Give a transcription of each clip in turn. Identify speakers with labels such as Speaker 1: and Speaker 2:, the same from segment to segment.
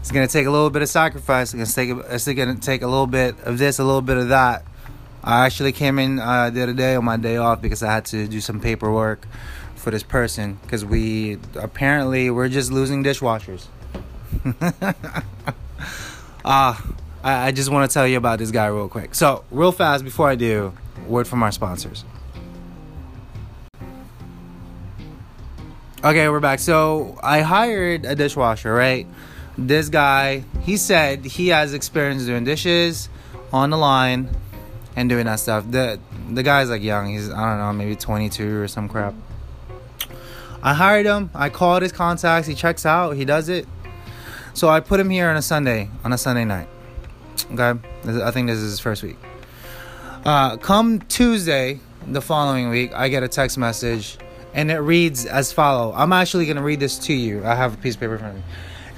Speaker 1: It's gonna take a little bit of sacrifice. It's gonna take. It's gonna take a little bit of this, a little bit of that. I actually came in uh, the other day on my day off because I had to do some paperwork for this person because we apparently we're just losing dishwashers. Ah, uh, I, I just want to tell you about this guy real quick. So, real fast before I do, word from our sponsors. Okay, we're back. So, I hired a dishwasher, right? This guy, he said he has experience doing dishes on the line and doing that stuff. The the guy's like young. He's I don't know, maybe 22 or some crap. I hired him. I called his contacts. He checks out. He does it. So I put him here on a Sunday, on a Sunday night. Okay, I think this is his first week. Uh, come Tuesday, the following week, I get a text message, and it reads as follow. I'm actually gonna read this to you. I have a piece of paper in front of me.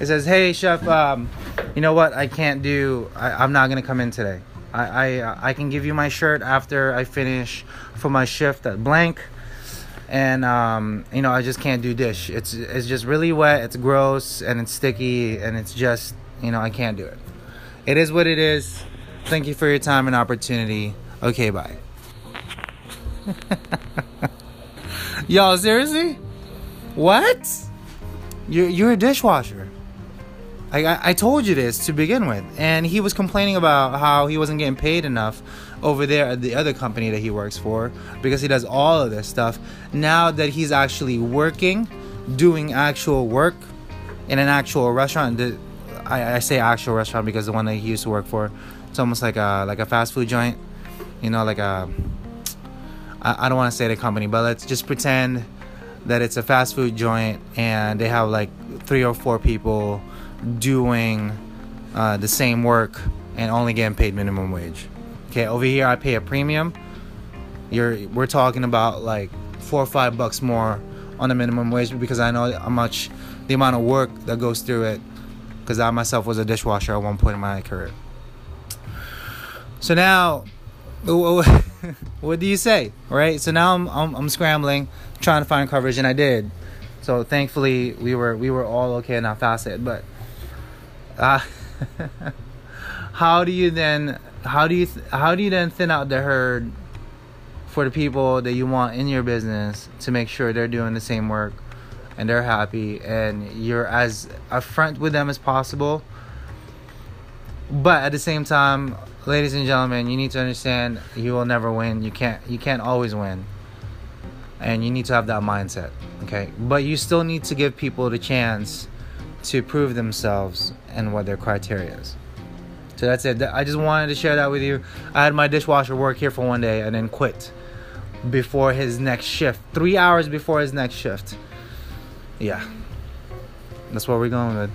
Speaker 1: It says, "Hey, chef, um, you know what? I can't do. I, am not gonna come in today. I, I I can give you my shirt after I finish for my shift at blank." and um, you know I just can't do dish. It's it's just really wet. It's gross and it's sticky and it's just you know I can't do it. It is what it is. Thank you for your time and opportunity. Okay, bye. Y'all seriously? What? You're you're a dishwasher. I, I told you this to begin with, and he was complaining about how he wasn't getting paid enough over there at the other company that he works for because he does all of this stuff. Now that he's actually working, doing actual work in an actual restaurant, the, I, I say actual restaurant because the one that he used to work for, it's almost like a like a fast food joint, you know, like a. I, I don't want to say the company, but let's just pretend that it's a fast food joint and they have like three or four people doing uh, the same work and only getting paid minimum wage. Okay, over here I pay a premium. You're we're talking about like four or five bucks more on the minimum wage because I know how much the amount of work that goes through it. Because I myself was a dishwasher at one point in my career. So now, what do you say, right? So now I'm, I'm I'm scrambling, trying to find coverage, and I did. So thankfully we were we were all okay in that facet, but uh, how do you then how do you how do you then thin out the herd for the people that you want in your business to make sure they're doing the same work and they're happy and you're as upfront with them as possible? But at the same time ladies and gentlemen you need to understand you will never win. You can't you can't always win. And you need to have that mindset okay? But you still need to give people the chance to prove themselves and what their criteria is. So that's it. I just wanted to share that with you. I had my dishwasher work here for one day and then quit before his next shift. Three hours before his next shift. Yeah. That's what we're going with.